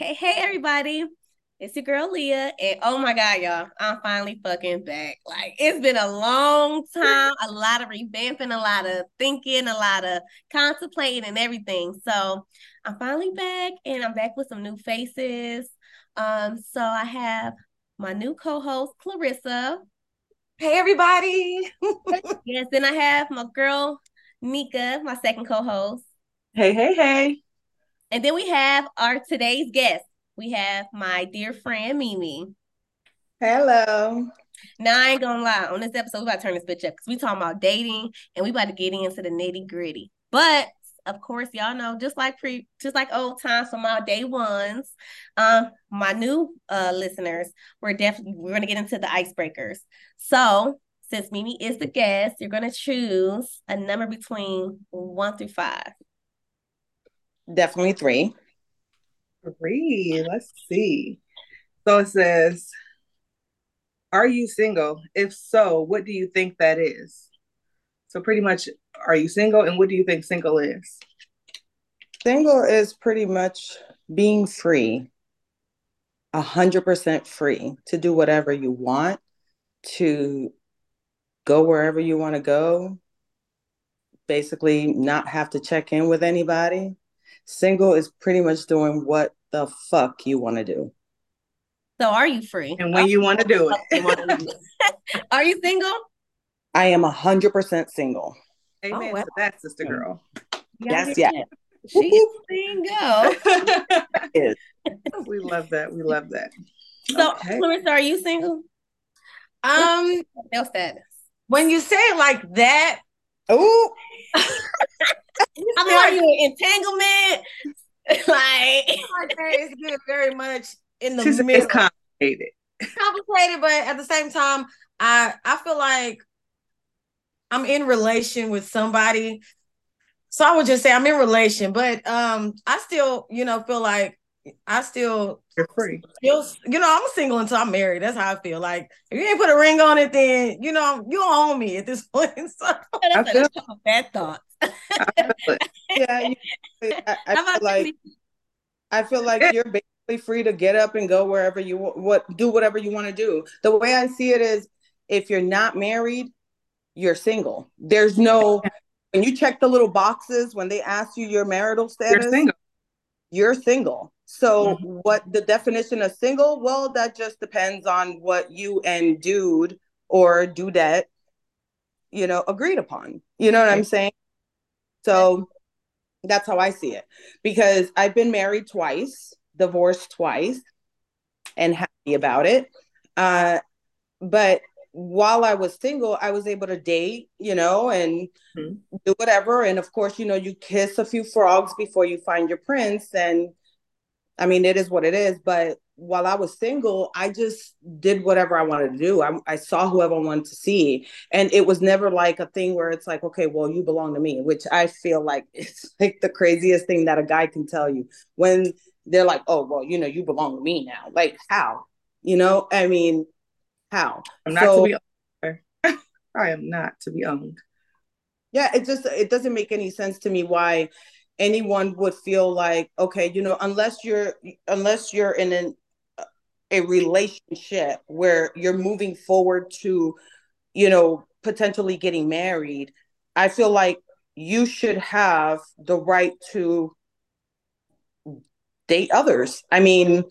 Hey, hey, everybody. It's your girl Leah. And oh my God, y'all, I'm finally fucking back. Like, it's been a long time, a lot of revamping, a lot of thinking, a lot of contemplating and everything. So I'm finally back and I'm back with some new faces. Um, so I have my new co-host, Clarissa. Hey, everybody. yes, then I have my girl, Mika, my second co-host. Hey, hey, hey. And then we have our today's guest. We have my dear friend Mimi. Hello. Now I ain't gonna lie, on this episode, we about to turn this bitch up because we talking about dating and we about to get into the nitty gritty. But of course, y'all know, just like pre, just like old times from our day ones, um, my new uh listeners, we're definitely we're gonna get into the icebreakers. So since Mimi is the guest, you're gonna choose a number between one through five. Definitely three. Three. Let's see. So it says, Are you single? If so, what do you think that is? So pretty much, are you single and what do you think single is? Single is pretty much being free, a hundred percent free to do whatever you want, to go wherever you want to go, basically not have to check in with anybody. Single is pretty much doing what the fuck you want to do. So are you free? And when you want to do it. are you single? I am a hundred percent single. Amen oh, wow. to that, sister girl. Yes, yes. She is single. yes. we love that. We love that. So, okay. Clarissa, are you single? Um, no status. When you say it like that, oh, I mean, are you in entanglement? like, it's very much in the middle. It's complicated. Complicated, but at the same time, I I feel like I'm in relation with somebody. So I would just say I'm in relation, but um, I still, you know, feel like I still you're free. Still, you know, I'm single until I'm married. That's how I feel. Like if you ain't put a ring on it, then you know you don't own me at this point. So that's, I feel, that's bad thoughts. yeah, you, I, I feel like I feel like you're basically free to get up and go wherever you what do whatever you want to do. The way I see it is, if you're not married, you're single. There's no when you check the little boxes when they ask you your marital status. You're single. You're single. So mm-hmm. what the definition of single? Well, that just depends on what you and dude or dudette, you know, agreed upon. You know what I'm saying? So that's how I see it. Because I've been married twice, divorced twice, and happy about it. Uh, but while I was single, I was able to date, you know, and mm-hmm. do whatever. And of course, you know, you kiss a few frogs before you find your prince. And I mean, it is what it is. But while I was single, I just did whatever I wanted to do. I, I, saw whoever I wanted to see. And it was never like a thing where it's like, okay, well, you belong to me, which I feel like it's like the craziest thing that a guy can tell you when they're like, oh, well, you know, you belong to me now. Like, how? You know, I mean, how? I'm not so, to be owned. I am not to be owned. Yeah, it just it doesn't make any sense to me why anyone would feel like okay you know unless you're unless you're in an a relationship where you're moving forward to you know potentially getting married i feel like you should have the right to date others i mean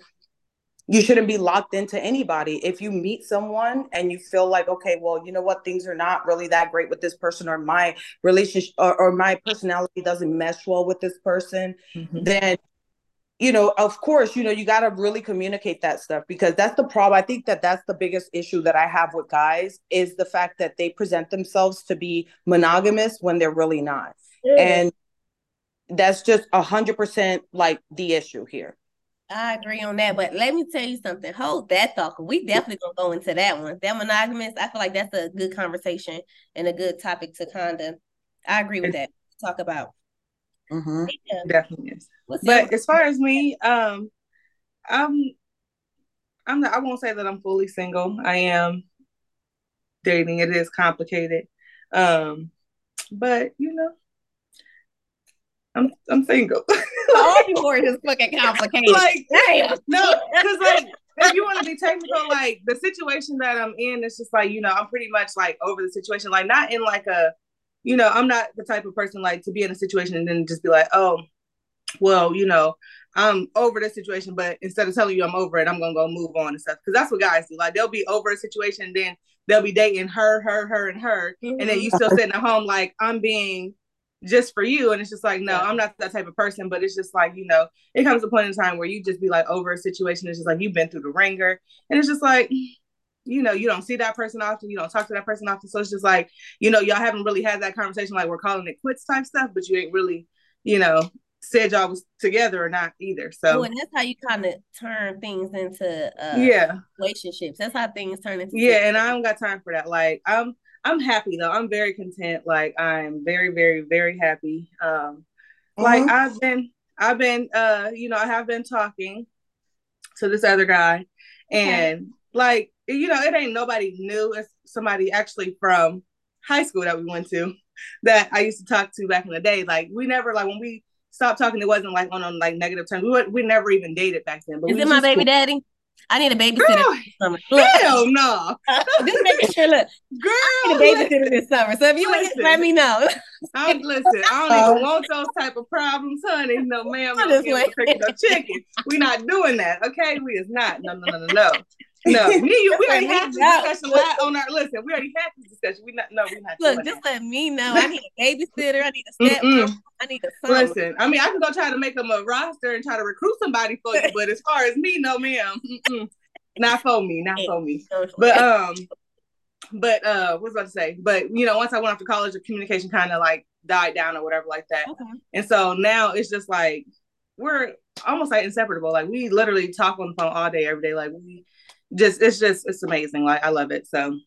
you shouldn't be locked into anybody. If you meet someone and you feel like okay well you know what? Things are not really that great with this person or my relationship or, or my personality doesn't mesh well with this person mm-hmm. then you know of course you know you got to really communicate that stuff because that's the problem i think that that's the biggest issue that i have with guys is the fact that they present themselves to be monogamous when they're really not. And that's just a hundred percent like the issue here I agree on that, but let me tell you something. Hold that thought. We definitely gonna go into that one. That monogamous. I feel like that's a good conversation and a good topic to kind of. I agree with that. Talk about. Mm-hmm. Yeah. Definitely is. What's but as far as me, um, I'm, I'm not. I won't say that I'm fully single. I am dating. It is complicated, um, but you know, I'm I'm single. All you words is fucking complicated. like Damn. no, because like if you want to be technical, like the situation that I'm in, it's just like you know I'm pretty much like over the situation, like not in like a, you know, I'm not the type of person like to be in a situation and then just be like, oh, well, you know, I'm over this situation, but instead of telling you I'm over it, I'm gonna go move on and stuff. Because that's what guys do. Like they'll be over a situation, then they'll be dating her, her, her, and her, mm-hmm. and then you still sitting at home like I'm being just for you. And it's just like, no, yeah. I'm not that type of person. But it's just like, you know, it comes a point in time where you just be like over a situation. It's just like you've been through the ringer. And it's just like, you know, you don't see that person often, you don't talk to that person often. So it's just like, you know, y'all haven't really had that conversation like we're calling it quits type stuff, but you ain't really, you know, said y'all was together or not either. So oh, and that's how you kind of turn things into uh yeah relationships. That's how things turn into Yeah, and I don't got time for that. Like I'm I'm happy though. I'm very content. Like I'm very, very, very happy. Um mm-hmm. like I've been I've been uh, you know, I have been talking to this other guy and okay. like you know, it ain't nobody new. It's somebody actually from high school that we went to that I used to talk to back in the day. Like we never like when we stopped talking, it wasn't like on, on like negative terms. We we never even dated back then. But Is it my baby cool. daddy? I need a babysitter Girl, this summer. Look, hell no. just making sure. Look, Girl, I need a babysitter this summer. So if you want to let me know. I'm listen. I don't even want those type of problems, honey. No, ma'am. No, no chicken. We're not doing that. Okay, we is not. No, no, no, no, no. No, me you, we already had this discussion on our listen. We already had this discussion. We not no, we not. Look, just that. let me know. I need a babysitter. I need a step. I need a son. Listen, I mean, I can go try to make them a roster and try to recruit somebody for you, but as far as me, no, ma'am, not for me, not for me. But um, but uh, what was I about to say? But you know, once I went off to college, the communication kind of like died down or whatever like that. Okay. And so now it's just like we're almost like inseparable. Like we literally talk on the phone all day, every day. Like we just it's just it's amazing. Like I love it. So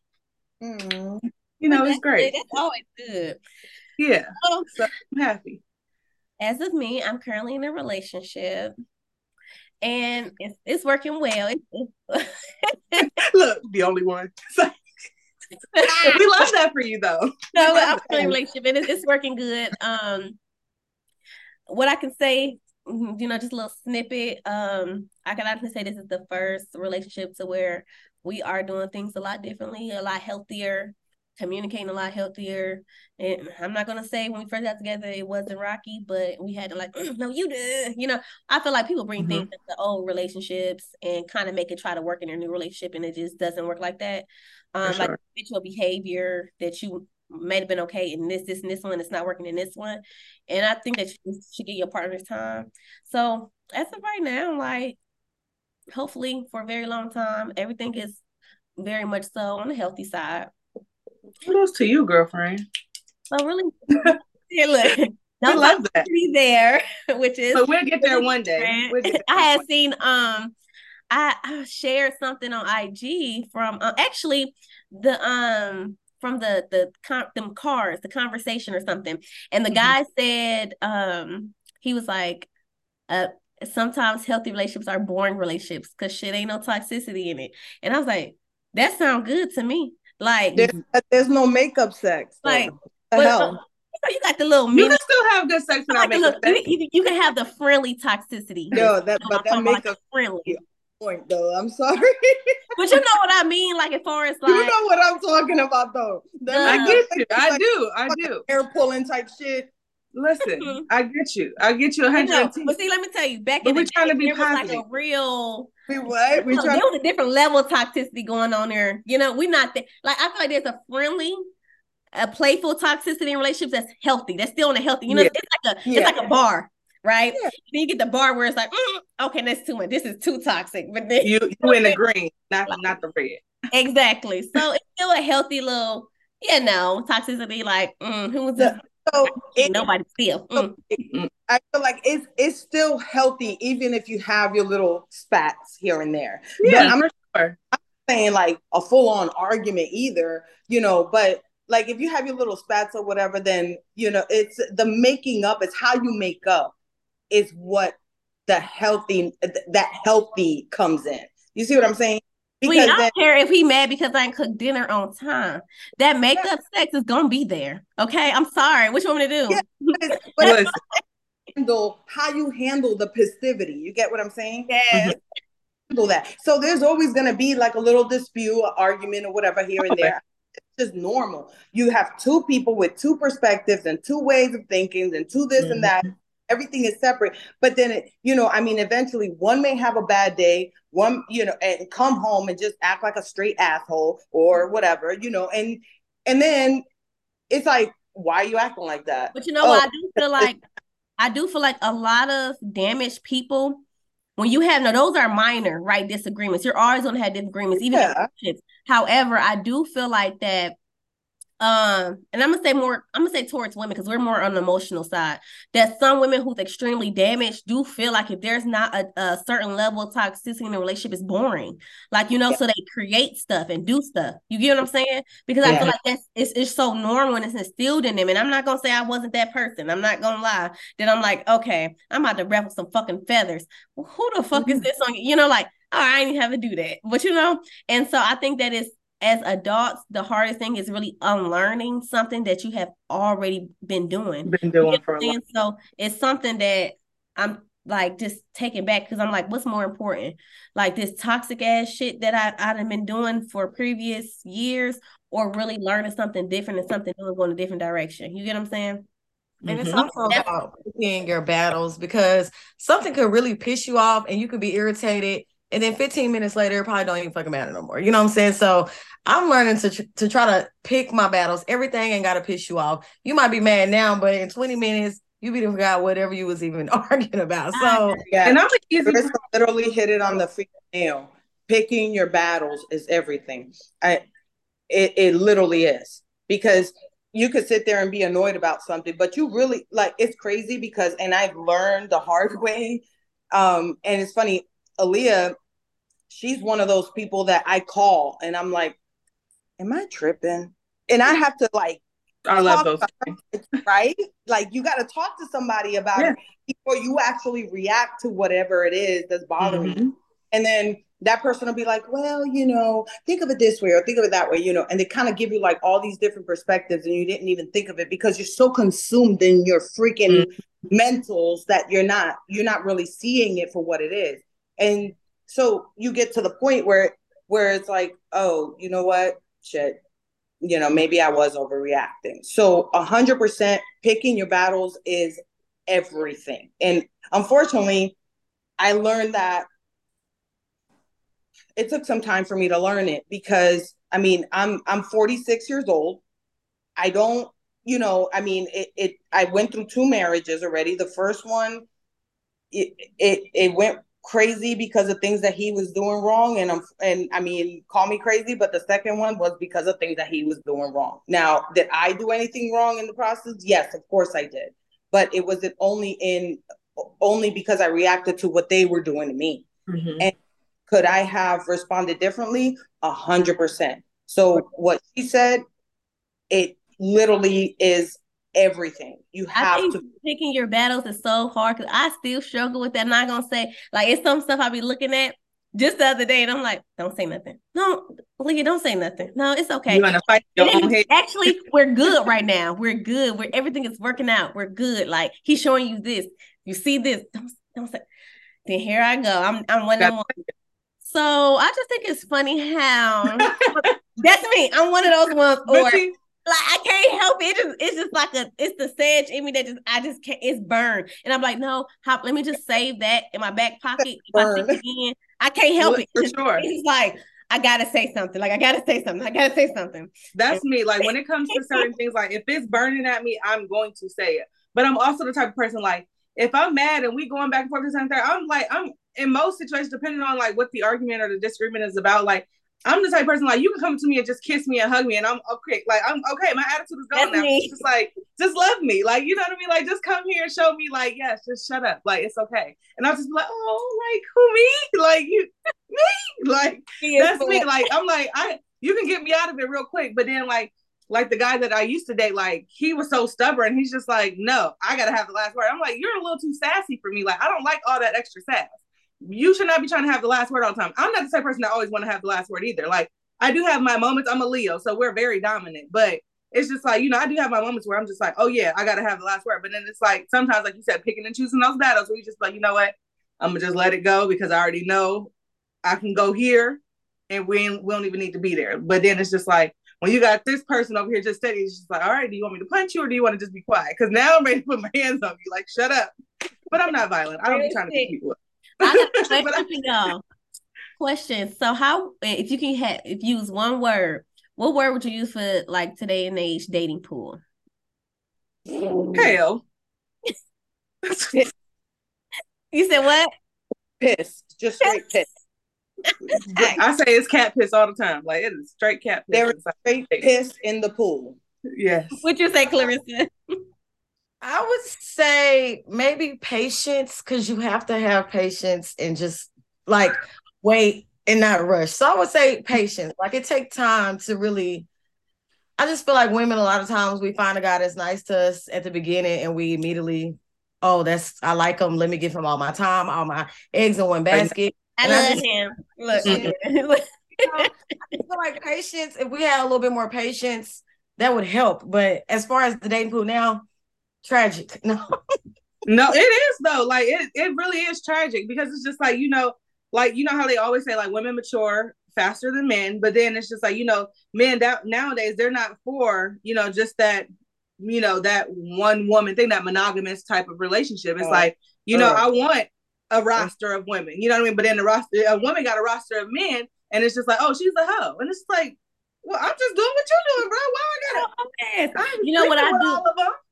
mm. you know, it's great. It's always good. Yeah. so I'm happy. As of me, I'm currently in a relationship and it's, it's working well. Look, the only one. we love that for you though. No, I'm in a relationship and it's, it's working good. Um, what I can say you know, just a little snippet. Um, I can honestly say this is the first relationship to where we are doing things a lot differently, a lot healthier, communicating a lot healthier. And I'm not gonna say when we first got together it wasn't rocky, but we had to like, no, you did. You know, I feel like people bring mm-hmm. things into old relationships and kind of make it try to work in their new relationship, and it just doesn't work like that. Um, sure. like habitual behavior that you might have been okay in this, this, and this one. It's not working in this one. And I think that you should give your partner's time. So as of right now, like hopefully for a very long time, everything is very much so on the healthy side. Kudos to you, girlfriend. So really, yeah, look. I love that. Be there, which is. So we'll get there one day. We'll there I had seen um, I, I shared something on IG from uh, actually the um from the the con- them cars, the conversation or something. And the mm-hmm. guy said, um, he was like, uh, sometimes healthy relationships are boring relationships because shit ain't no toxicity in it. And I was like, that sounds good to me. Like there's, there's no makeup sex. Like but, hell. Uh, you got the little. You can still have good sex without like makeup. Little, you, you, can have the friendly toxicity. No, that but that makeup like friendly point though. I'm sorry. but you know what I mean, like as far as like you know what I'm talking about though. The, I get you. I like, do. I do. Air pulling type shit. Listen, I get you. I get you. 110. But see, let me tell you, back but in we're trying day, to be there positive. was like a real. We what? We trying there was a different level of toxicity going on there. You know, we're not there. Like I feel like there's a friendly, a playful toxicity in relationships that's healthy. That's still in a healthy. You know, yeah. it's like a yeah. it's like a bar right? Yeah. Then you get the bar where it's like, mm, okay, that's too much. This is too toxic. But then you you in the green, not not the red. Exactly. So it's still a healthy little, you know, toxicity. Like, mm, was this? So it, nobody feel. Mm. I feel like it's it's still healthy, even if you have your little spats here and there. Yeah, I'm sure. I'm saying like a full on argument either, you know, but like if you have your little spats or whatever, then you know it's the making up. It's how you make up is what the healthy that healthy comes in. You see what I'm saying? Because we don't then, care if he mad because I didn't cook dinner on time. That makeup yeah. sex is gonna be there. Okay, I'm sorry. What you want me to do? Yeah, but, handle how you handle the festivity. You get what I'm saying? Yes. Handle that. So there's always going to be like a little dispute, an argument, or whatever here and there. It's just normal. You have two people with two perspectives and two ways of thinking, and two this mm-hmm. and that. Everything is separate. But then, it, you know, I mean, eventually one may have a bad day, one, you know, and come home and just act like a straight asshole or mm-hmm. whatever, you know, and and then it's like, why are you acting like that? But you know, oh. I do feel like I do feel like a lot of damaged people, when you have no, those are minor, right? Disagreements. You're always gonna have disagreements, even yeah. However, I do feel like that um and i'm gonna say more i'm gonna say towards women because we're more on the emotional side that some women who's extremely damaged do feel like if there's not a, a certain level of toxicity in the relationship it's boring like you know yeah. so they create stuff and do stuff you get what i'm saying because yeah. i feel like that's it's, it's so normal and it's instilled in them and i'm not gonna say i wasn't that person i'm not gonna lie that i'm like okay i'm about to ruffle some fucking feathers well, who the fuck mm-hmm. is this on you You know like oh, I didn't have to do that. But you know, and so I think that is as adults, the hardest thing is really unlearning something that you have already been doing. Been doing for a while. So it's something that I'm like just taking back because I'm like, what's more important? Like this toxic ass shit that I, I've been doing for previous years, or really learning something different and something new and going a different direction. You get what I'm saying? And it's mm-hmm. also about picking your battles because something could really piss you off and you could be irritated. And then 15 minutes later, it probably don't even fucking matter no more. You know what I'm saying? So I'm learning to tr- to try to pick my battles. Everything ain't got to piss you off. You might be mad now, but in 20 minutes, you be forgot whatever you was even arguing about. So, yeah, and I'm easy literally hit it on the nail. Picking your battles is everything. I, it, it literally is because you could sit there and be annoyed about something, but you really like it's crazy because, and I've learned the hard way. Um, and it's funny, Aaliyah, she's one of those people that I call and I'm like, am I tripping? And I have to like I love those it, right? Like you got to talk to somebody about yeah. it before you actually react to whatever it is that's bothering mm-hmm. you. And then that person will be like, well, you know, think of it this way or think of it that way, you know, and they kind of give you like all these different perspectives and you didn't even think of it because you're so consumed in your freaking mm-hmm. mentals that you're not you're not really seeing it for what it is. And so you get to the point where where it's like, oh, you know what? shit, you know, maybe I was overreacting. So a hundred percent picking your battles is everything. And unfortunately, I learned that it took some time for me to learn it because I mean, I'm I'm 46 years old. I don't, you know, I mean, it, it I went through two marriages already. The first one it it it went crazy because of things that he was doing wrong and I'm and I mean call me crazy but the second one was because of things that he was doing wrong. Now, did I do anything wrong in the process? Yes, of course I did. But it wasn't only in only because I reacted to what they were doing to me. Mm-hmm. And could I have responded differently? A hundred percent. So what she said, it literally is everything. You have to picking your battles is so hard because I still struggle with that. I'm not gonna say like it's some stuff I be looking at just the other day, and I'm like, don't say nothing. No, Leah, don't say nothing. No, it's okay. You want to fight your own head? Actually, we're good right now. We're good. We're everything is working out. We're good. Like he's showing you this. You see this. Don't don't say. Then here I go. I'm I'm one of one. So I just think it's funny how that's me. I'm one of those ones. Or like I can't help it. It's just it's just like a it's the sage in me that just I just can't it's burned. And I'm like, no, hop, let me just save that in my back pocket. If I think again, I can't help it. For sure. It's like I gotta say something. Like I gotta say something. I gotta say something. That's me. Like when it comes to certain things, like if it's burning at me, I'm going to say it. But I'm also the type of person like if I'm mad and we going back and forth same thing, I'm like I'm in most situations, depending on like what the argument or the disagreement is about, like I'm the type of person like you can come to me and just kiss me and hug me and I'm okay. Like I'm okay. My attitude is gone now. It's just like just love me. Like you know what I mean? Like just come here and show me like yes, just shut up. Like it's okay. And I'll just be like, oh, like who me? Like you me? Like that's me. Like I'm like I you can get me out of it real quick. But then like like the guy that I used to date, like he was so stubborn. He's just like, no, I gotta have the last word. I'm like, you're a little too sassy for me. Like I don't like all that extra sass you should not be trying to have the last word all the time. I'm not the type person that always want to have the last word either. Like I do have my moments. I'm a Leo, so we're very dominant. But it's just like, you know, I do have my moments where I'm just like, oh yeah, I gotta have the last word. But then it's like sometimes, like you said, picking and choosing those battles where you just like, you know what, I'm gonna just let it go because I already know I can go here and we, we don't even need to be there. But then it's just like when you got this person over here just steady, it's just like, all right, do you want me to punch you or do you want to just be quiet? Because now I'm ready to put my hands on you, like shut up. But I'm not violent. I don't be trying to beat people up. I got a question, So how if you can have if you use one word, what word would you use for like today and age dating pool? Hell. you said what? Piss. Just straight piss. I say it's cat piss all the time. Like it is straight cat piss. There is straight piss in the pool. Yes. What'd you say, Clarissa? I would say maybe patience because you have to have patience and just like wait and not rush. So I would say patience. Like it takes time to really. I just feel like women a lot of times we find a guy that's nice to us at the beginning and we immediately, oh, that's I like him. Let me give him all my time, all my eggs in one basket. I and love I just, him. Look, I feel like patience. If we had a little bit more patience, that would help. But as far as the dating pool now, tragic. No. no, it is though. Like it, it really is tragic because it's just like, you know, like you know how they always say like women mature faster than men, but then it's just like, you know, men that nowadays they're not for, you know, just that, you know, that one woman thing, that monogamous type of relationship. It's uh, like, you know, uh, I want a roster of women. You know what I mean? But then the roster, a woman got a roster of men, and it's just like, oh, she's a hoe, and it's like, well, I'm just doing what you're doing, bro. Why I gotta? Oh, you know what I do?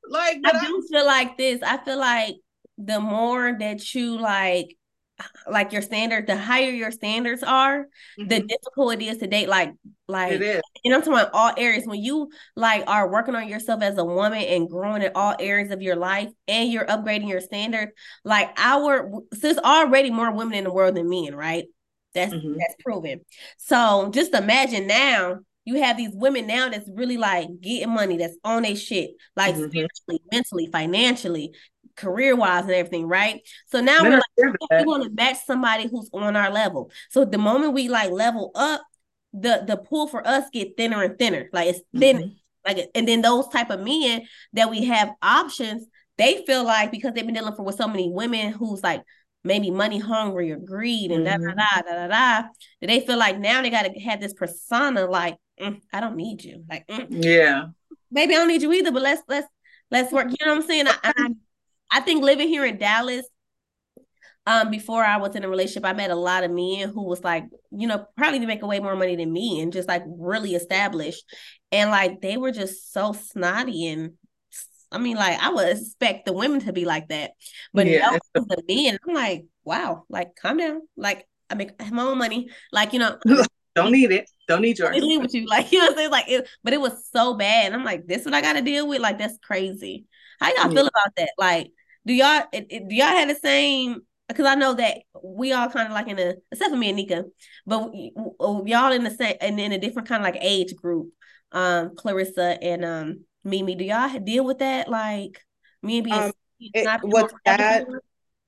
Like, I, I do feel like this. I feel like the more that you like like your standard, the higher your standards are, mm-hmm. the difficult it is to date. Like, like, it is. and I'm talking about all areas. When you like are working on yourself as a woman and growing in all areas of your life, and you're upgrading your standards, like our, since already more women in the world than men, right? That's mm-hmm. that's proven. So just imagine now you have these women now that's really like getting money, that's on their shit, like mm-hmm. spiritually, mentally, financially, career wise and everything, right? So now we're like, we want to match somebody who's on our level. So the moment we like level up, the the pool for us get thinner and thinner. Like it's thin, mm-hmm. like and then those type of men that we have options, they feel like because they've been dealing for with so many women who's like maybe money hungry or greed and mm-hmm. da da da da da da. They feel like now they gotta have this persona like mm, I don't need you. Like mm, yeah, maybe I don't need you either. But let's let's let's work. You know what I'm saying? I, I, I think living here in Dallas, um, before I was in a relationship, I met a lot of men who was like, you know, probably making way more money than me and just like really established. And like they were just so snotty and I mean, like I would expect the women to be like that. But yeah. no, the men, I'm like, wow, like calm down. Like I make my own money. Like, you know, don't need it. Don't need yours. with you. Like, you know what I'm saying? Like it, but it was so bad. And I'm like, this what I gotta deal with? Like, that's crazy. How y'all yeah. feel about that? Like, do y'all do y'all have the same? Because I know that we all kind of like in a except for me and Nika, but y'all in the same and in a different kind of like age group. Um, Clarissa and um Mimi, do y'all deal with that? Like me and being um, it, what's sad.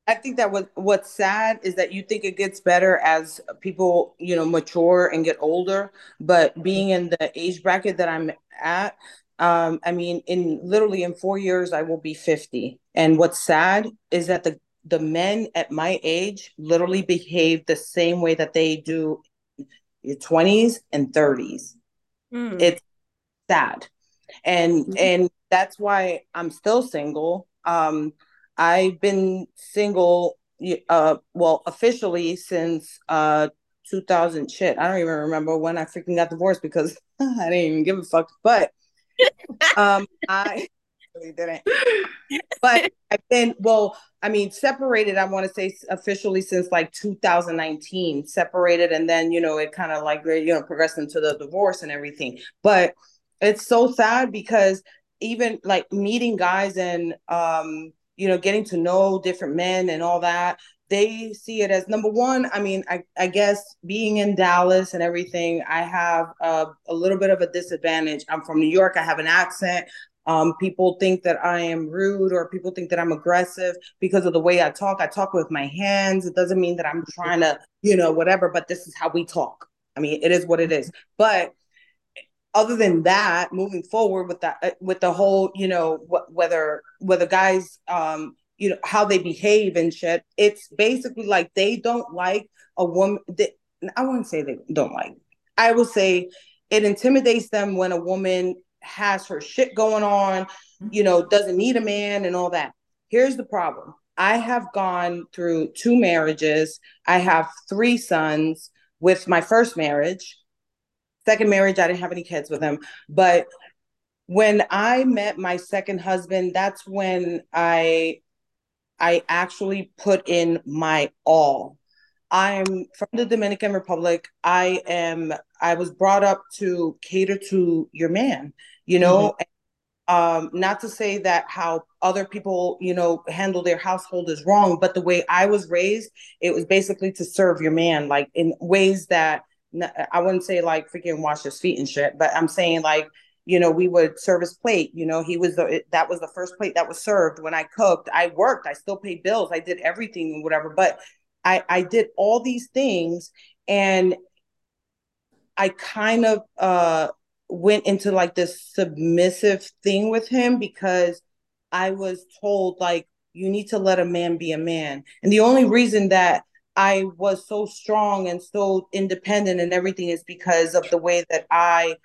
I think that what what's sad is that you think it gets better as people, you know, mature and get older. But being in the age bracket that I'm at, um, I mean, in literally in four years, I will be 50. And what's sad is that the the men at my age literally behave the same way that they do your 20s and 30s. Mm. It's sad. And mm-hmm. and that's why I'm still single. Um, I've been single uh well officially since uh 2000 shit. I don't even remember when I freaking got divorced because I didn't even give a fuck. But um, I really didn't. But I've been well. I mean, separated. I want to say officially since like 2019. Separated, and then you know it kind of like you know progressed into the divorce and everything. But it's so sad because even like meeting guys and um you know getting to know different men and all that they see it as number one. I mean, I, I guess being in Dallas and everything, I have a, a little bit of a disadvantage. I'm from New York. I have an accent. Um, people think that I am rude or people think that I'm aggressive because of the way I talk. I talk with my hands. It doesn't mean that I'm trying to, you know, whatever, but this is how we talk. I mean, it is what it is. But other than that, moving forward with that, uh, with the whole, you know, wh- whether whether guys, um, you know, how they behave and shit, it's basically like they don't like a woman. I wouldn't say they don't like. I would say it intimidates them when a woman has her shit going on, you know, doesn't need a man and all that. Here's the problem. I have gone through two marriages. I have three sons with my first marriage. Second marriage, I didn't have any kids with him. But when I met my second husband, that's when I I actually put in my all. I'm from the Dominican Republic. I am I was brought up to cater to your man, you know, mm-hmm um not to say that how other people you know handle their household is wrong but the way i was raised it was basically to serve your man like in ways that i wouldn't say like freaking wash his feet and shit but i'm saying like you know we would serve his plate you know he was the that was the first plate that was served when i cooked i worked i still paid bills i did everything and whatever but i i did all these things and i kind of uh went into like this submissive thing with him because I was told like you need to let a man be a man. And the only reason that I was so strong and so independent and everything is because of the way that I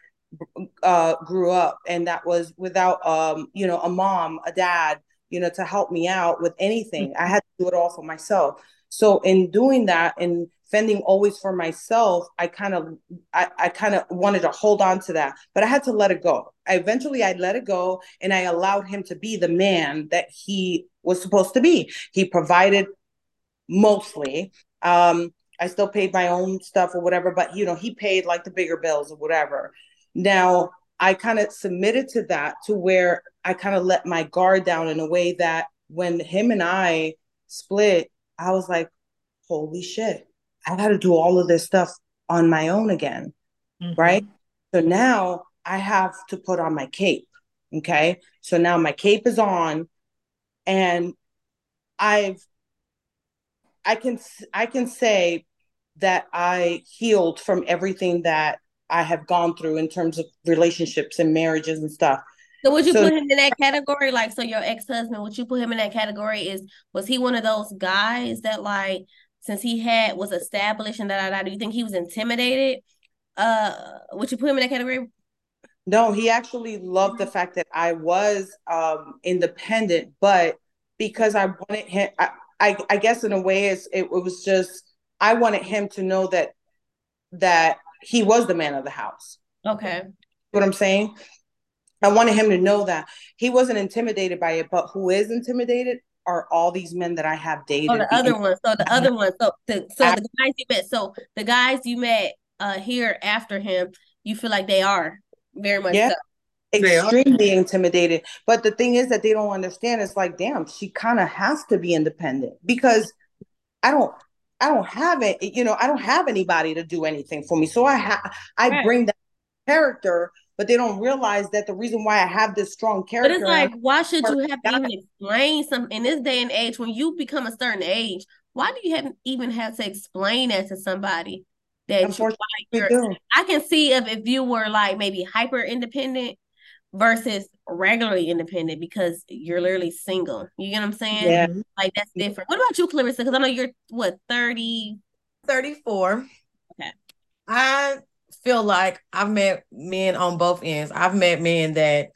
uh, grew up, and that was without um, you know a mom, a dad, you know, to help me out with anything. I had to do it all for myself. So in doing that and fending always for myself, I kind of I, I kind of wanted to hold on to that, but I had to let it go. I eventually I let it go and I allowed him to be the man that he was supposed to be. He provided mostly. Um, I still paid my own stuff or whatever, but you know, he paid like the bigger bills or whatever. Now I kind of submitted to that to where I kind of let my guard down in a way that when him and I split, I was like, holy shit, I got to do all of this stuff on my own again. Mm-hmm. Right. So now I have to put on my cape. Okay. So now my cape is on and I've, I can, I can say that I healed from everything that I have gone through in terms of relationships and marriages and stuff. So would you so, put him in that category? Like, so your ex husband, would you put him in that category? Is was he one of those guys that like since he had was established and da? Do you think he was intimidated? Uh, would you put him in that category? No, he actually loved the fact that I was um independent, but because I wanted him, I, I, I guess in a way, it's, it, it was just I wanted him to know that that he was the man of the house. Okay. What I'm saying? I wanted him to know that he wasn't intimidated by it, but who is intimidated are all these men that I have dated. Oh, the other ones. So the other one. So the so the guys you met. So the guys you met uh here after him, you feel like they are very much yeah. So. Extremely intimidated. But the thing is that they don't understand. It's like, damn, she kind of has to be independent because I don't I don't have it, you know, I don't have anybody to do anything for me. So I have I right. bring that character but they don't realize that the reason why I have this strong character. But it's like, why should you have to even explain something in this day and age when you become a certain age? Why do you have, even have to explain that to somebody? That you, like, I can see if if you were like maybe hyper independent versus regularly independent because you're literally single. You get what I'm saying? Yeah. Like that's different. What about you, Clarissa? Because I know you're what 30, 34. Okay. I feel like I've met men on both ends. I've met men that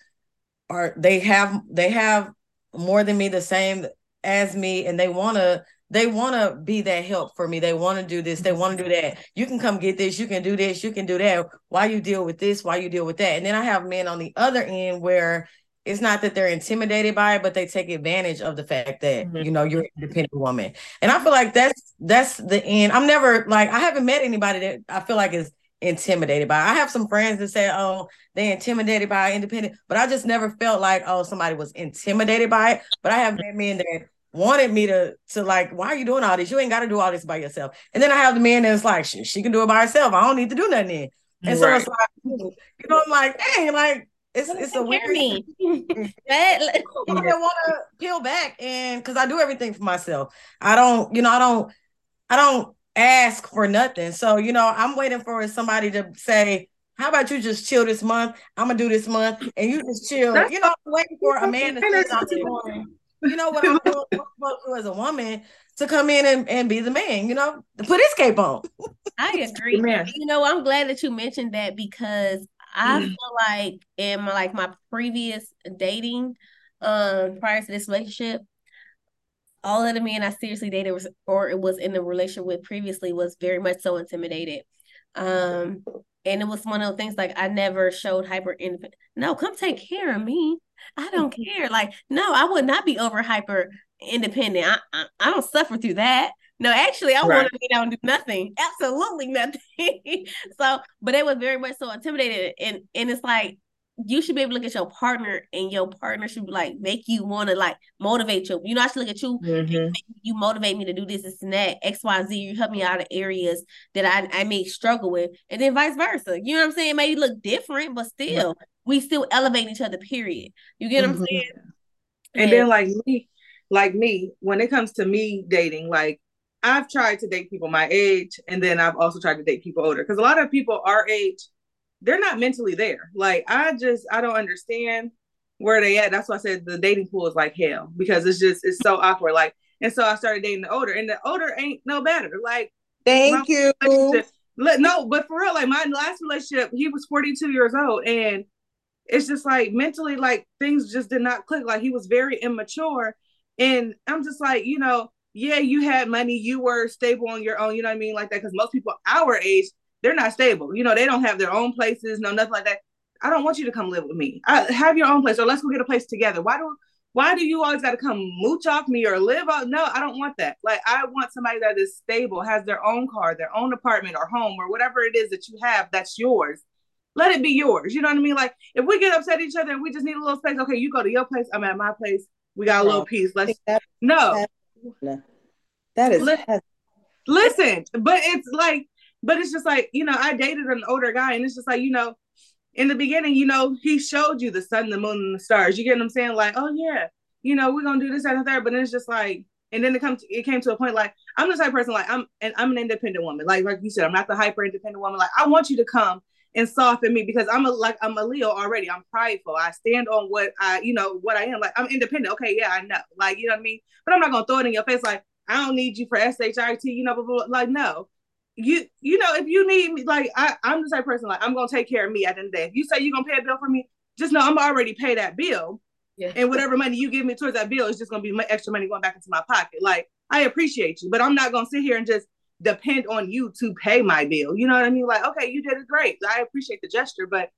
are they have they have more than me, the same as me, and they wanna they wanna be that help for me. They wanna do this, they wanna do that. You can come get this, you can do this, you can do that. Why you deal with this? Why you deal with that? And then I have men on the other end where it's not that they're intimidated by it, but they take advantage of the fact that mm-hmm. you know you're an independent woman. And I feel like that's that's the end. I'm never like I haven't met anybody that I feel like is intimidated by. I have some friends that say, "Oh, they intimidated by independent," but I just never felt like, "Oh, somebody was intimidated by it." But I have men that wanted me to to like, "Why are you doing all this? You ain't got to do all this by yourself." And then I have the men that's like, she, "She can do it by herself. I don't need to do nothing." In. And right. so it's like, you know, I'm like, "Dang, like." It's it's a weird. Me. I want to peel back and because I do everything for myself. I don't, you know, I don't, I don't ask for nothing. So, you know, I'm waiting for somebody to say, How about you just chill this month? I'm gonna do this month, and you just chill. That's you know, I'm waiting for a man to say something. You know what I'm doing as a woman to come in and, and be the man, you know, to put his cape on. I agree. You know, I'm glad that you mentioned that because I mm. feel like in my like my previous dating, um, prior to this relationship, all of the men I seriously dated was or it was in the relationship with previously was very much so intimidated. Um, and it was one of the things like I never showed hyper independent. No, come take care of me. I don't care. Like, no, I would not be over hyper independent. I, I, I don't suffer through that. No, actually, I right. want to be down do nothing. Absolutely nothing. so, but they was very much so intimidated. And and it's like you should be able to look at your partner and your partner should like make you want to like motivate you. You know, I should look at you mm-hmm. you motivate me to do this, this and that, X, Y, Z. You help me out of areas that I, I may struggle with, and then vice versa. You know what I'm saying? Maybe look different, but still, right. We still elevate each other, period. You get mm-hmm. what I'm mm-hmm. saying? And yeah. then like me, like me, when it comes to me dating, like I've tried to date people my age, and then I've also tried to date people older because a lot of people our age they're not mentally there. Like I just I don't understand where they at. That's why I said the dating pool is like hell because it's just it's so awkward. Like and so I started dating the older, and the older ain't no better. Like thank you. No, but for real, like my last relationship, he was 42 years old, and it's just like mentally, like things just did not click. Like he was very immature, and I'm just like, you know, yeah, you had money, you were stable on your own, you know what I mean, like that. Because most people our age, they're not stable. You know, they don't have their own places, no nothing like that. I don't want you to come live with me. I, have your own place, or let's go get a place together. Why do why do you always got to come mooch off me or live out? No, I don't want that. Like I want somebody that is stable, has their own car, their own apartment or home or whatever it is that you have that's yours. Let it be yours. You know what I mean? Like if we get upset at each other and we just need a little space, okay, you go to your place, I'm at my place. We got a little piece. Let's no. That is listen, but it's like but it's just like, you know, I dated an older guy, and it's just like, you know, in the beginning, you know, he showed you the sun, the moon, and the stars. You get what I'm saying? Like, oh yeah, you know, we're gonna do this, that, and third. But then it's just like, and then it comes, it came to a point like I'm the type of person like I'm, and I'm an independent woman. Like, like you said, I'm not the hyper independent woman. Like, I want you to come and soften me because I'm a like I'm a Leo already. I'm prideful. I stand on what I, you know, what I am. Like, I'm independent. Okay, yeah, I know. Like, you know what I mean. But I'm not gonna throw it in your face like I don't need you for shit. You know, blah, blah, blah. like no you you know if you need me like I, i'm the type of person like i'm gonna take care of me at the end of the day if you say you're gonna pay a bill for me just know i'm already pay that bill yeah. and whatever money you give me towards that bill is just gonna be extra money going back into my pocket like i appreciate you but i'm not gonna sit here and just depend on you to pay my bill you know what i mean like okay you did it great i appreciate the gesture but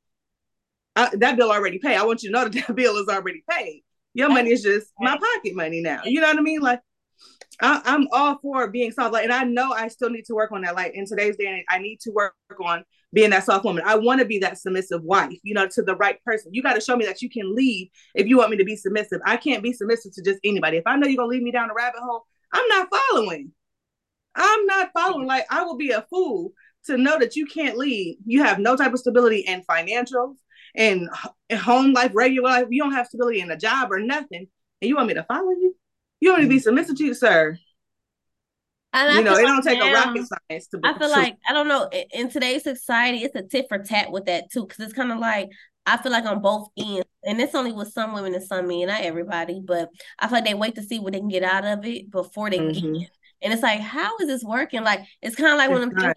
I, that bill already paid i want you to know that that bill is already paid your money is just my pocket money now you know what I mean like I, am all for being soft, like, and I know I still need to work on that. Like in today's day, I need to work on being that soft woman. I want to be that submissive wife, you know, to the right person. You got to show me that you can lead if you want me to be submissive. I can't be submissive to just anybody. If I know you're gonna lead me down a rabbit hole, I'm not following. I'm not following. Like I will be a fool to know that you can't lead. You have no type of stability in financials and home life, regular life. You don't have stability in a job or nothing, and you want me to follow you? You want me to be submissive to you, sir. And you know, it don't take now, a rocket science to. Be, I feel like I don't know. In today's society, it's a tit for tat with that too, because it's kind of like I feel like on both ends, and it's only with some women and some men, not everybody, but I feel like they wait to see what they can get out of it before they mm-hmm. get. And it's like, how is this working? Like, it's kind of like it's when I'm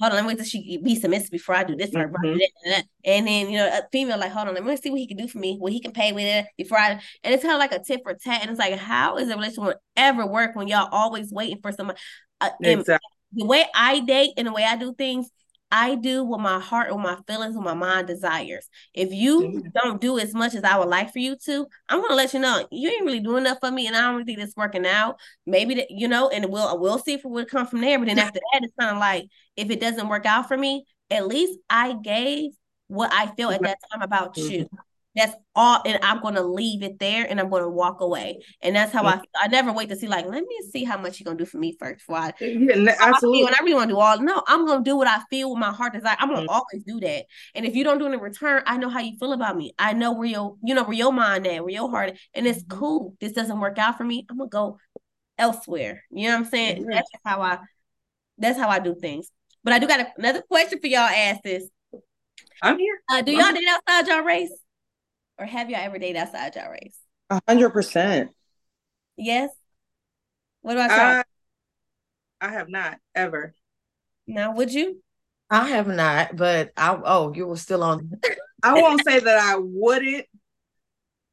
hold on, let me wait till she be submissive before I do this mm-hmm. And then, you know, a female like, hold on, let me see what he can do for me, what he can pay with it before I and it's kind of like a tit for tat. And it's like, how is a relationship ever work when y'all always waiting for someone? Uh, exactly. The way I date and the way I do things, I do what my heart or my feelings or my mind desires. If you mm-hmm. don't do as much as I would like for you to, I'm gonna let you know you ain't really doing enough for me, and I don't really think it's working out. Maybe that you know, and we'll we'll see if it would come from there. But then after that, it's kind of like if it doesn't work out for me, at least I gave what I feel at that time about mm-hmm. you. That's all, and I'm gonna leave it there, and I'm gonna walk away, and that's how I. I never wait to see like, let me see how much you're gonna do for me first. Before I, yeah, absolutely. When I really want to do all, no, I'm gonna do what I feel with my heart desire. I'm gonna mm-hmm. always do that, and if you don't do it in return, I know how you feel about me. I know where your, you know, where your mind at, where your heart, at, and it's mm-hmm. cool. This doesn't work out for me. I'm gonna go elsewhere. You know what I'm saying? Mm-hmm. That's how I. That's how I do things. But I do got another question for y'all. Ask this I'm here. Uh, do y'all date outside y'all race? Or have y'all ever dated outside y'all race? A hundred percent. Yes. What about y'all? I, I have not ever. now, would you? I have not, but I oh, you were still on. I won't say that I wouldn't,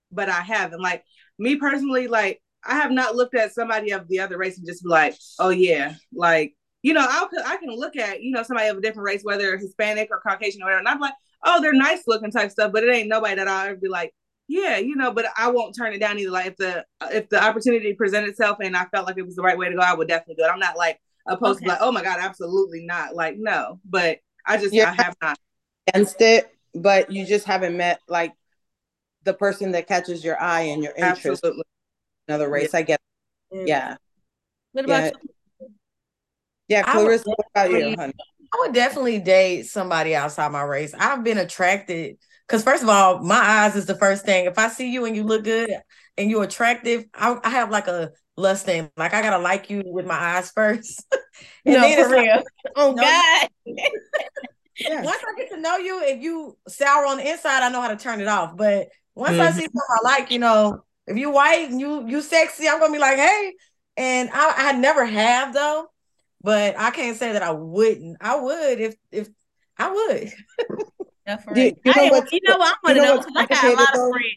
but I haven't. Like me personally, like I have not looked at somebody of the other race and just be like, oh yeah, like you know, I'll I can look at you know somebody of a different race, whether Hispanic or Caucasian or whatever, and I'm like, oh, they're nice looking type stuff, but it ain't nobody that I'll ever be like, yeah, you know, but I won't turn it down either. Like if the if the opportunity presented itself and I felt like it was the right way to go, I would definitely do it. I'm not like opposed Okay. to like, oh my god, absolutely not. Like no, but I just Yeah. I have not. Against it, but you just haven't met like the person that catches your eye and your interest. Absolutely. in Another race, I guess. Mm. Yeah, What about Yeah. you? yeah. Clarissa, what about you, honey? I would definitely date somebody outside my race. I've been attracted because first of all, my eyes is the first thing. If I see you and you look good and you're attractive, I, I have like a lust thing. Like I gotta like you with my eyes first. and No, then for it's like, real. Oh. God. Yeah. once I get to know you, if you sour on the inside, I know how to turn it off. But once I Mhm. see something I like, you know, if you white and you you sexy, I'm gonna be like, hey. And I, I never have though, but I can't say that I wouldn't. I would if if I would. No, for Do- you know I you know what? I'm you one know of those. I got a lot complicated, of friends.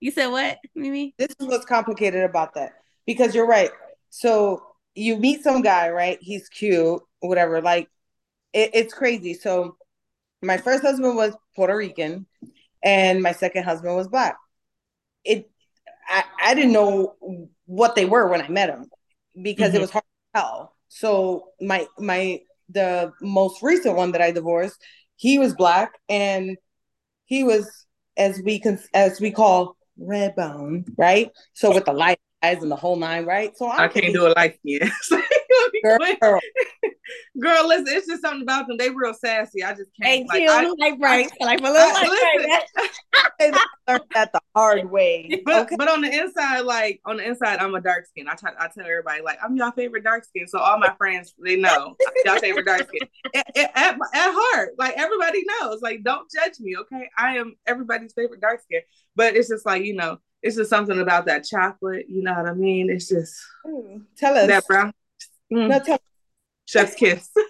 You said what, Mimi? this is what's complicated about that because you're right. So you meet some guy, right? He's cute, whatever. Like it, it's crazy. So my first husband was Puerto Rican, and my second husband was black. It, I, I didn't know what they were when I met him because Mhm. it was hard to tell. So my my the most recent one that I divorced, he was black and he was as we can as we call red bone, right? So with the light eyes and the whole nine, right? So I'm I can't do it like yeah. girl, girl, listen, it's just something about them. They real sassy. I just can't. Like, Kim, I, like Frank. like my little I- like listen. I learned that the hard way. but Okay. but on the inside, like on the inside, I'm a dark skin. I try I tell everybody like I'm y'all favorite dark skin. So all my friends they know y'all favorite dark skin. At, at, at heart, like everybody knows. Like don't judge me, okay? I am everybody's favorite dark skin. But it's just like you know, it's just something about that chocolate. You know what I mean? It's just Tell us. that brown Mm, No, tell chef's kiss.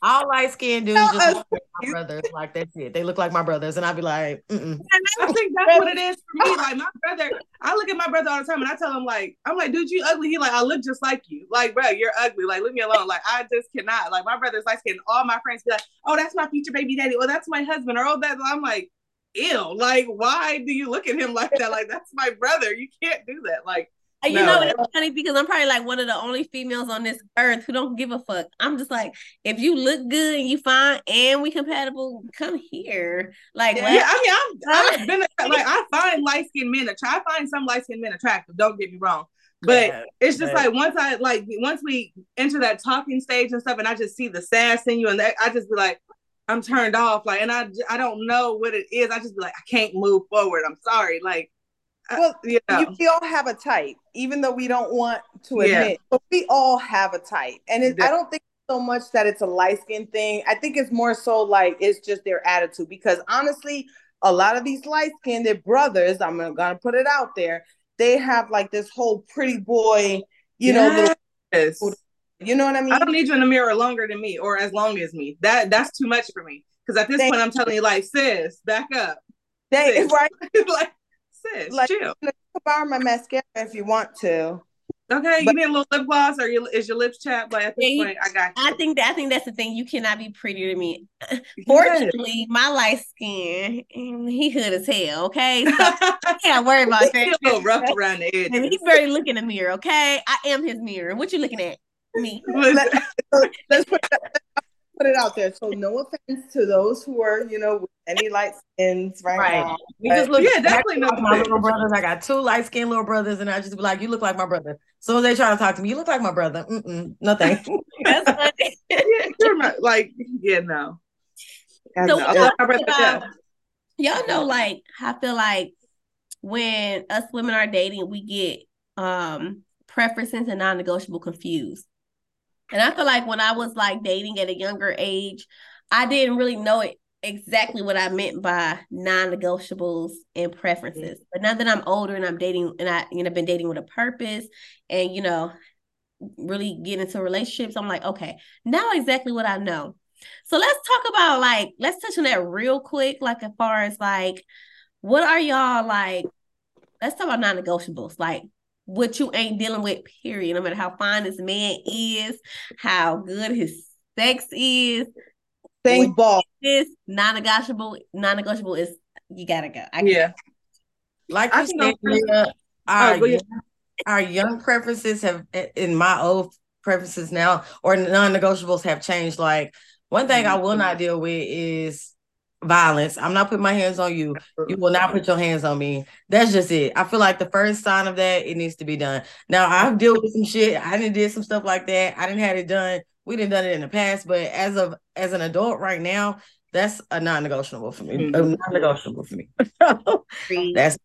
All light skinned dudes just look like my brothers. Like that's it. They look like my brothers, and I'd be like, Mm-mm. I think that's what it is for me. Like my brother, I look at my brother all the time and I tell him like, I'm like, dude, you ugly. He like, I look just like you. Like, bro, you're ugly. Like, leave me alone. Like, I just cannot. Like, my brother's light skinned. All my friends be like, oh, that's my future baby daddy. Or that's my husband. Or oh, that. I'm like, ew. Like, why do you look at him like that? Like, that's my brother. You can't do that. Like, You No. know, it's funny because I'm probably like one of the only females on this earth who don't give a fuck. I'm just like, if you look good and you fine and we compatible, come here. Like, Yeah, what? yeah, I mean, I'm, I've been like, I find light skinned men. attra- I find some light skinned men attractive. Don't get me wrong. But Yeah, it's just like once I like once we enter that talking stage and stuff, and I just see the sass in you, and that, I just be like, I'm turned off. Like, and I I don't know what it is. I just be like, I can't move forward. I'm sorry. Like, I- Well, you know, You, we all have a type, even though we don't want to Yeah. admit. But we all have a type, and it, Yeah. I don't think so much that it's a light skin thing. I think it's more so like it's just their attitude. Because honestly, a lot of these light skinned brothers, I'm gonna, put it out there, they have like this whole pretty boy, you know, little, Yes. you know what I mean? I don't need you in the mirror longer than me or as long as me. That that's too much for me. Because at this Thank point, I'm telling you, like, sis, back up. they sis. right. like, sis, Like- chill. Borrow my mascara if you want to. Okay, you But- need a little lip gloss or your, is your lips chapped? Like at this you- point, I got you. I think that I think that's the thing. You cannot be prettier than me. Yes. Fortunately, my light skin, he hood as hell. Okay, so I can't worry about He's a little that. rough around the edges. Baby, he barely look in the mirror. Okay, I am his mirror. What you looking at? Me. Let, so let's put it, put it out there. So no offense to those who are, you know, with any light skins right, Right. now. You just look Yeah, definitely no like my little brothers. I got two light skinned little brothers, and I just be like, "You look like my brother." So they try to talk to me. You look like my brother. Mm-mm, no thanks. That's funny. yeah, you're not like yeah, no. So no. we I love talked my brother to about- y'all know like I feel like when us women are dating, we get um preferences and non-negotiable confused. And I feel like when I was like dating at a younger age, I didn't really know it exactly what I meant by non-negotiables and preferences. But now that I'm older and I'm dating and I you know been dating with a purpose and you know really get into relationships, I'm like, okay, now exactly what I know. So let's talk about like let's touch on that real quick, like as far as like what are y'all like? Let's talk about non-negotiables, like what you ain't dealing with, period. No matter how fine this man is, how good his sex is, Thank ball. This non-negotiable, non-negotiable is you gotta go. I yeah. Like I said, yeah, our, oh, young, our young preferences have in my old preferences now or non-negotiables have changed. Like one thing I will not mm-hmm. deal with is violence. I'm not putting my hands on you. You will not put your hands on me. That's just it. I feel like the first sign of that, it needs to be done. Now I've dealt with some shit. I didn't did some stuff like that. I didn't have it done we didn't done it in the past, but as of as an adult right now, that's a non-negotiable for me. Mm-hmm. non-negotiable for me. that's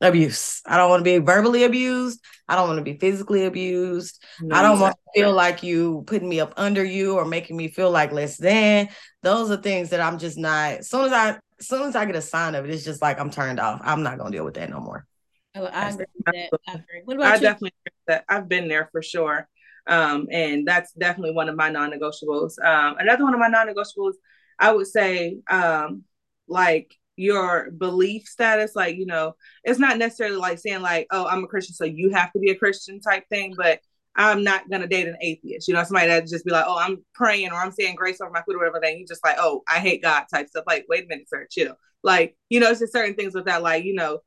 abuse. I don't want to be verbally abused. I don't want to be physically abused. No, I don't exactly. want to feel like you putting me up under you or making me feel like less than. Those are things that I'm just not. As soon as I, as soon as I get a sign of it, it's just like I'm turned off. I'm not gonna deal with that no more. Oh, I agree with that. I agree. What about I you? definitely that. I've been there for sure. Um, and that's definitely one of my non-negotiables. Um, another one of my non-negotiables, I would say, um, like your belief status, like, you know, it's not necessarily like saying like, oh, I'm a Christian, so you have to be a Christian type thing, but I'm not gonna date an atheist. You know, somebody that just be like, oh, I'm praying or I'm saying grace over my food or whatever. Then you just like, oh, I hate God type stuff. Like, wait a minute, sir, chill. Like, you know, it's just certain things with that. Like, you know,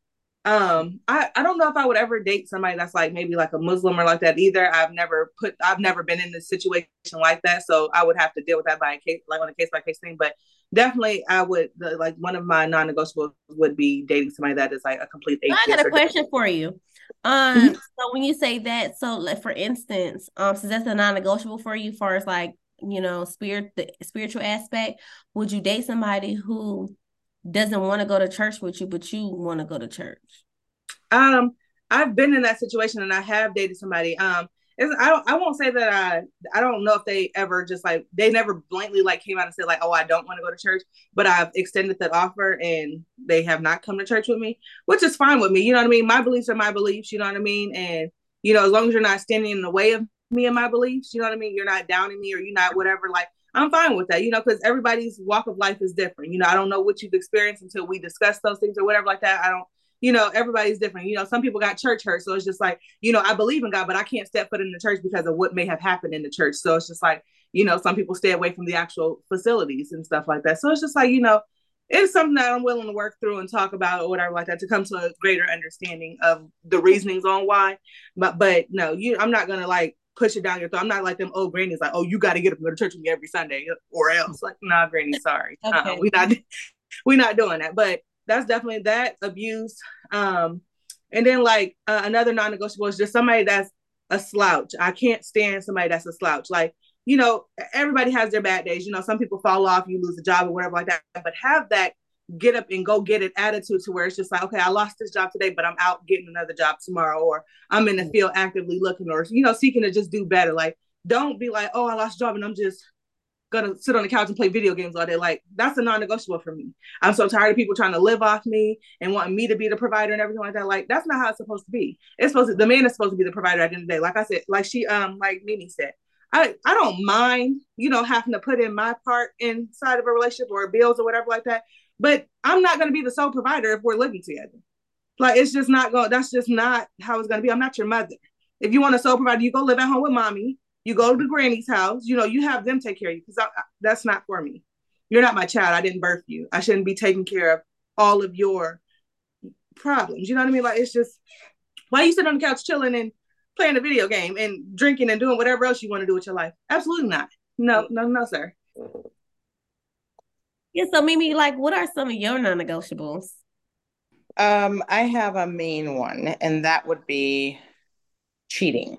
um I, I don't know if i would ever date somebody that's like maybe like a muslim or like that either. I've never put i've never been in this situation like that so i would have to deal with that by a case like on a case by case thing. But definitely i would the, like one of my non-negotiables would be dating somebody that is like a complete i got a question for you. Um mm-hmm. so when you say that so like for instance um so that's a non-negotiable for you as far as like you know spirit the spiritual aspect would you date somebody who doesn't want to go to church with you, but you want to go to church? Um, I've been in that situation and I have dated somebody. Um, I don't, I won't say that I I don't know if they ever just like they never blankly like came out and said like oh I don't want to go to church but I've extended that offer and they have not come to church with me which is fine with me you know what I mean my beliefs are my beliefs you know what I mean and you know as long as you're not standing in the way of me and my beliefs you know what I mean you're not downing me or you're not whatever like I'm fine with that, you know, because everybody's walk of life is different. You know, I don't know what you've experienced until we discuss those things or whatever like that. I don't, you know, everybody's different. You know, some people got church hurt. So it's just like, you know, I believe in God, but I can't step foot in the church because of what may have happened in the church. So it's just like, you know, some people stay away from the actual facilities and stuff like that. So it's just like, you know, it's something that I'm willing to work through and talk about or whatever like that to come to a greater understanding of the reasonings on why. But but no, you I'm not gonna like push it down your throat. I'm not like them old grannies, like, oh, you got to get up and go to church with me every Sunday, or else. Like, nah, granny, sorry, okay. uh, we not we not doing that. But that's definitely that abuse. Um, and then like uh, another non-negotiable is just somebody that's a slouch. I can't stand somebody that's a slouch. Like, you know, everybody has their bad days. You know, some people fall off, you lose a job or whatever like that. But have that get up and go get it attitude to where it's just like, okay, I lost this job today, but I'm out getting another job tomorrow, or I'm in the field actively looking, or you know, seeking to just do better. Like, don't be like, oh, I lost a job and I'm just gonna sit on the couch and play video games all day. Like, that's a non-negotiable for me. I'm so tired of people trying to live off me and wanting me to be the provider and everything like that. Like, that's not how it's supposed to be. It's supposed to the man is supposed to be the provider at the end of the day. Like I said, like she um like Mimi said. I, I don't mind, you know, having to put in my part inside of a relationship or bills or whatever like that. But I'm not going to be the sole provider if we're living together. Like it's just not going. That's just not how it's going to be. I'm not your mother. If you want a sole provider, you go live at home with mommy. You go to the granny's house. You know, you have them take care of you because that's not for me. You're not my child. I didn't birth you. I shouldn't be taking care of all of your problems. You know what I mean? Like it's just why you sit on the couch chilling and playing a video game and drinking and doing whatever else you want to do with your life. Absolutely not. No, no, no, sir. Yeah, so Mimi, like, what are some of your non-negotiables? Um, I have a main one, and that would be cheating.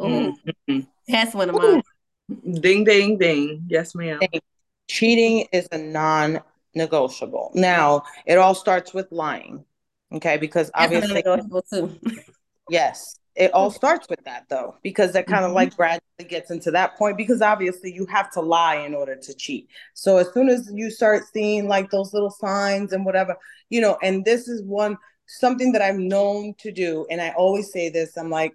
Ooh, mm-hmm. that's one of mine. Ding, ding, ding. Yes, ma'am. Cheating is a non-negotiable. Now, it all starts with lying. Okay, because obviously, negotiable too. yes, it all starts with that though, because that kind of Mhm. like gradually gets into that point because obviously you have to lie in order to cheat. So as soon as you start seeing like those little signs and whatever, you know, and this is one something that I'm known to do, and I always say this, I'm like,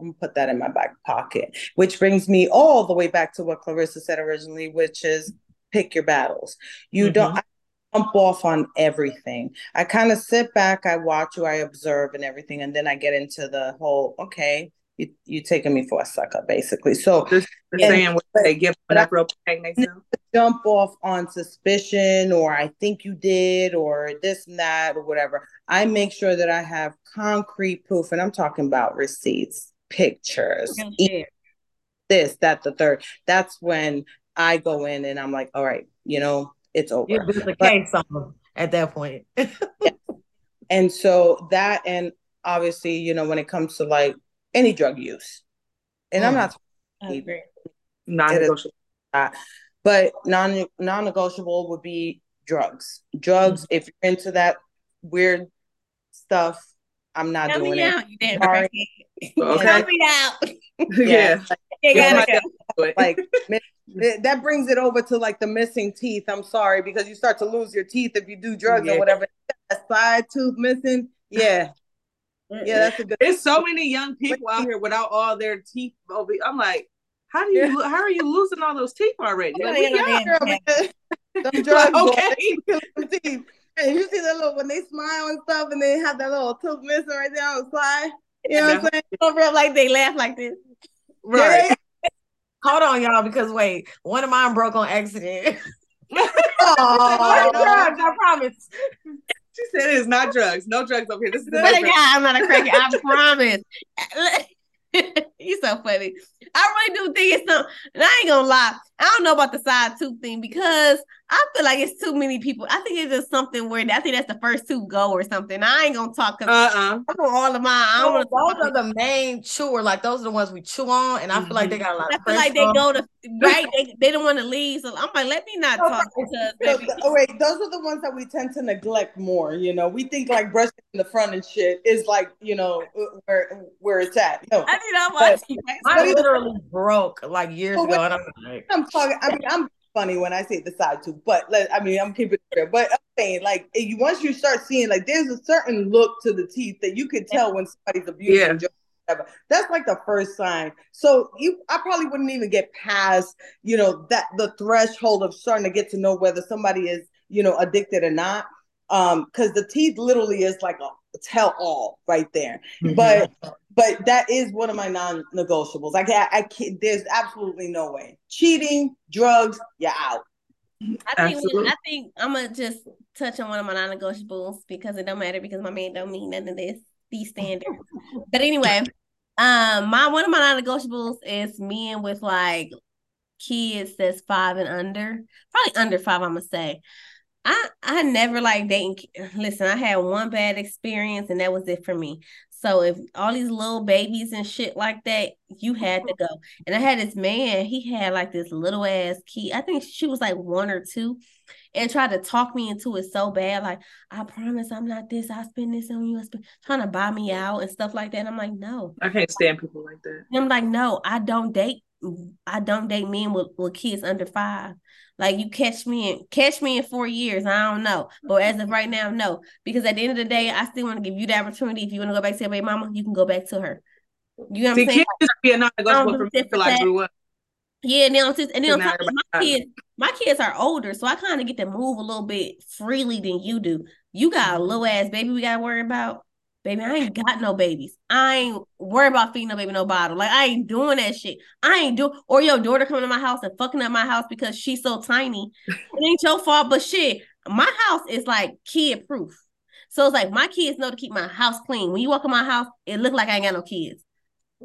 I'm gonna put that in my back pocket, which brings me all the way back to what Clarissa said originally, which is pick your battles. You don't Mhm. I jump off on everything. I kind of sit back, I watch you, I observe and everything, and then I get into the whole, okay, you you taking me for a sucker, basically. So Just saying what they give but enough rope to hang themselves. jump off on suspicion or I think you did or this and that or whatever. I make sure that I have concrete proof, and I'm talking about receipts, pictures, Real this, that, the third. That's when I go in and I'm like, all right, you know, it's over. You built the But- case on at that point. And so that, and obviously, you know, when it comes to like any drug use, and I'm Mm. not agree. Non-negotiable. but non non-negotiable would be drugs. Drugs, Mm-hmm. if you're into that weird stuff, I'm not Tell doing me it. out, you damn Sorry. crackhead. Okay. Tell me out. yeah. You Yeah, gotta like- go. Like that brings it over to like the missing teeth. I'm sorry because you start to lose your teeth if you do drugs Yeah. or whatever. A side tooth missing, yeah, yeah, that's a good. There's so many young people out here without all their teeth. Over. I'm like, how do you? How are you losing all those teeth already? Like, we young. Them drugs, Okay. them teeth. And you see that little when they smile and stuff, and they have that little tooth missing right there on the side. You know what I'm saying? Don't like they laugh like this. Right. Hold on, y'all, because wait, one of mine broke on accident. Aw. drugs, I promise. She said it is not drugs. No drugs over here. This is But no yeah. I'm not a crackhead. I promise. you so funny. I really do think it's some. And I ain't gonna lie. I don't know about the side tooth thing because I feel like it's too many people. I think it's just something where I think that's the first two go or something. I ain't gonna talk. 'cause Uh-uh. I want all of mine. I don't Those, want to those are the main chewer. Like those are the ones we chew on, and I feel like they mm-hmm. got a lot I of feel like they go to right. They, they don't want to leave, so I'm like, let me not No, talk because So, baby, oh wait, those are the ones that we tend to neglect more. You know, we think like brushing in the front and shit is like you know where where it's at. No, I need to But- you. Mine literally broke like years ago, and I'm like, I'm talking. I mean, I'm funny when I say the side tooth, but let, I mean, I'm keeping it real. But I'm saying, like, you once you start seeing, like, there's a certain look to the teeth that you can tell when somebody's abusing. Yeah. whatever. That's like the first sign. So you, I probably wouldn't even get past, you know, that the threshold of starting to get to know whether somebody is, you know, addicted or not. Um, because the teeth literally is like a tell all right there. But but that is one of my non-negotiables. I can't, I can't. There's absolutely no way. Cheating, drugs, you're out. I think Absolutely. I think I'm gonna just touch on one of my non-negotiables because it don't matter because my man don't mean none of this these standards. but anyway, um, my one of my non-negotiables is men with like kids that's five and under, probably under five. I'm gonna say. I I never like dating. Listen, I had one bad experience and that was it for me. So if all these little babies and shit like that, you had to go. And I had this man, he had like this little ass kid. I think she was like one or two, and tried to talk me into it so bad. Like, I promise I'm not this. I spend this on you. I spend, trying to buy me out and stuff like that. And I'm like, no. I can't stand people like that. And I'm like, no, I don't date. I don't date men with, with kids under five. Like you catch me in catch me in four years. I don't know. But as of right now, no. Because at the end of the day, I still want to give you the opportunity. If you want to go back to your baby mama, you can go back to her. You know what See, I'm saying? kids to be a non-negotiable for me until I grew up. Yeah, and then and then on top of my kids, my kids are older, so I kind of get to move a little bit freely than you do. You got a mm-hmm. little ass baby we gotta worry about. Baby, I ain't got no babies. I ain't worried about feeding no baby no bottle. Like I ain't doing that shit. I ain't do or your daughter coming to my house and fucking up my house because she's so tiny. It ain't your fault, but shit, my house is like kid proof. So it's like my kids know to keep my house clean. When you walk in my house, it look like I ain't got no kids.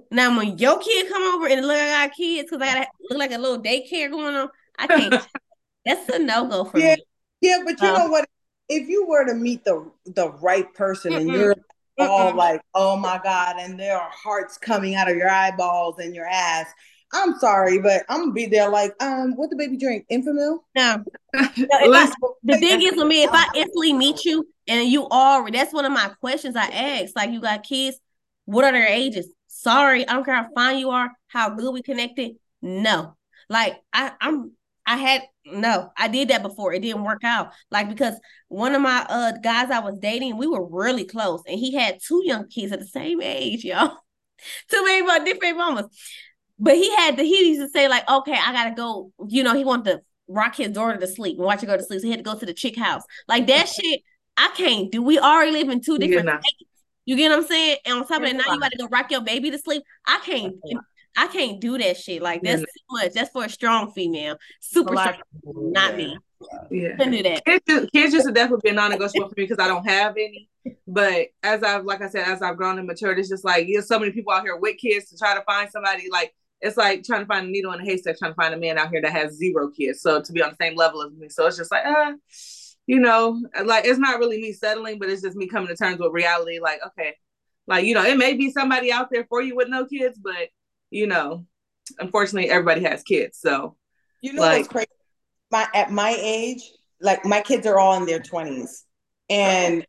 Now when your kid come over and look like I got kids because I got look like a little daycare going on, I can't. That's a no go for Yeah. me. Yeah, but you Um, know what? If you were to meet the the right person and Mm-mm. you're all like, oh my God, and there are hearts coming out of your eyeballs and your ass. I'm sorry, but I'm gonna be there like, um, what the baby drink? Enfamil? No, if I- the thing is with me, if I instantly meet you and you already, that's one of my questions I ask. Like, you got kids, what are their ages? Sorry, I don't care how fine you are, how good we connected. No, like I, I'm I had no, I did that before. It didn't work out. Like because one of my uh guys I was dating, we were really close, and he had two young kids at the same age, y'all. two baby different mamas. But he had to, he used to say, like, okay, I gotta go, you know, he wanted to rock his daughter to sleep and watch her go to sleep. So he had to go to the chick house. Like that shit, I can't do. We already live in two different. You get what I'm saying? And on top of that, now you got to go rock your baby to sleep. I can't. I can't do that shit. Like that's too much. That's for a strong female. Super strong, not me. Yeah, can do that. Kids just, kids just definitely be a non-negotiable for me because I don't have any. But as I've, like I said, as I've grown and matured, it's just like there's so many people out here with kids to try to find somebody. Like it's like trying to find a needle in a haystack, trying to find a man out here that has zero kids. So to be on the same level as me, so it's just like, uh, you know, like it's not really me settling, but it's just me coming to terms with reality. Like, okay, like you know, it may be somebody out there for you with no kids, but you know, unfortunately, everybody has kids. So, you know, like, what's crazy? My at my age, like my kids are all in their twenties, and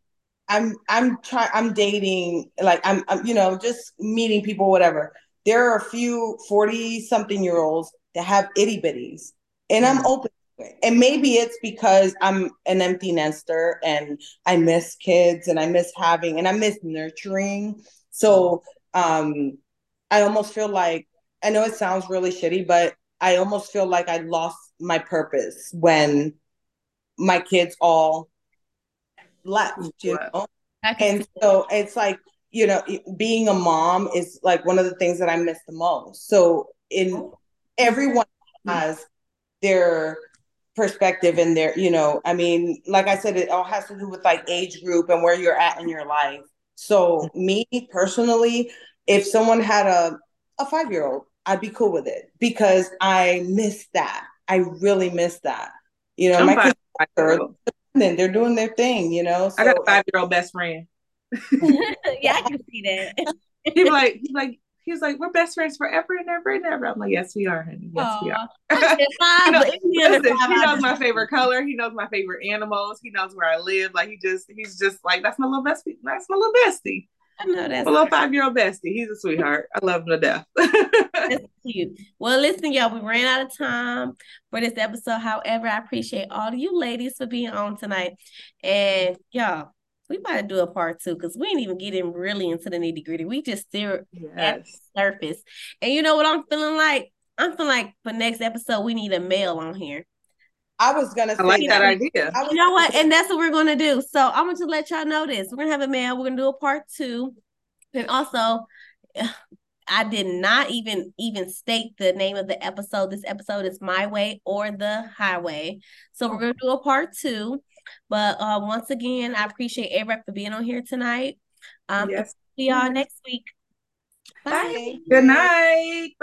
I'm I'm trying I'm dating like I'm, I'm you know just meeting people whatever. There are a few forty something year olds that have itty bitties, and I'm mm. open and maybe it's because I'm an empty nester and I miss kids and I miss having and I miss nurturing. So um I almost feel like I know it sounds really shitty, but I almost feel like I lost my purpose when my kids all left, you know? And so it's like, you know, being a mom is like one of the things that I miss the most. So in oh. everyone mm. has their perspective and their, you know, I mean, like I said, it all has to do with like age group and where you're at in your life. So mm. me personally, if someone had a a five year old, I'd be cool with it because I miss that. I really miss that. You know, I'm my kids are they're doing their thing. You know, so, I got a uh, five year old best friend. yeah, I can see that. he's like, he's like, he was like, "We're best friends forever and ever and ever." I'm like, "Yes, we are, honey. Yes, Aww. we are." he, knows, listen, he knows my favorite color. He knows my favorite animals. He knows where I live. Like he just, he's just like, "That's my little bestie. That's my little bestie." I know that's a little five year old bestie. He's a sweetheart. I love him to death. that's cute. Well, listen, y'all, we ran out of time for this episode. However, I appreciate all of you ladies for being on tonight. And y'all, we might do a part two because we ain't even getting really into the nitty gritty. We just still yes. at the surface. And you know what I'm feeling like? I'm feeling like for next episode, we need a male on here. I was gonna I like that idea. You know what? And that's what we're gonna do. So I want to let y'all know this. We're gonna have a man. We're gonna do a part two. And also, I did not even even state the name of the episode. This episode is My Way or the Highway. So we're gonna do a part two. But uh, once again, I appreciate everybody for being on here tonight. Um, yes. See y'all next week. Bye. Bye. Good night.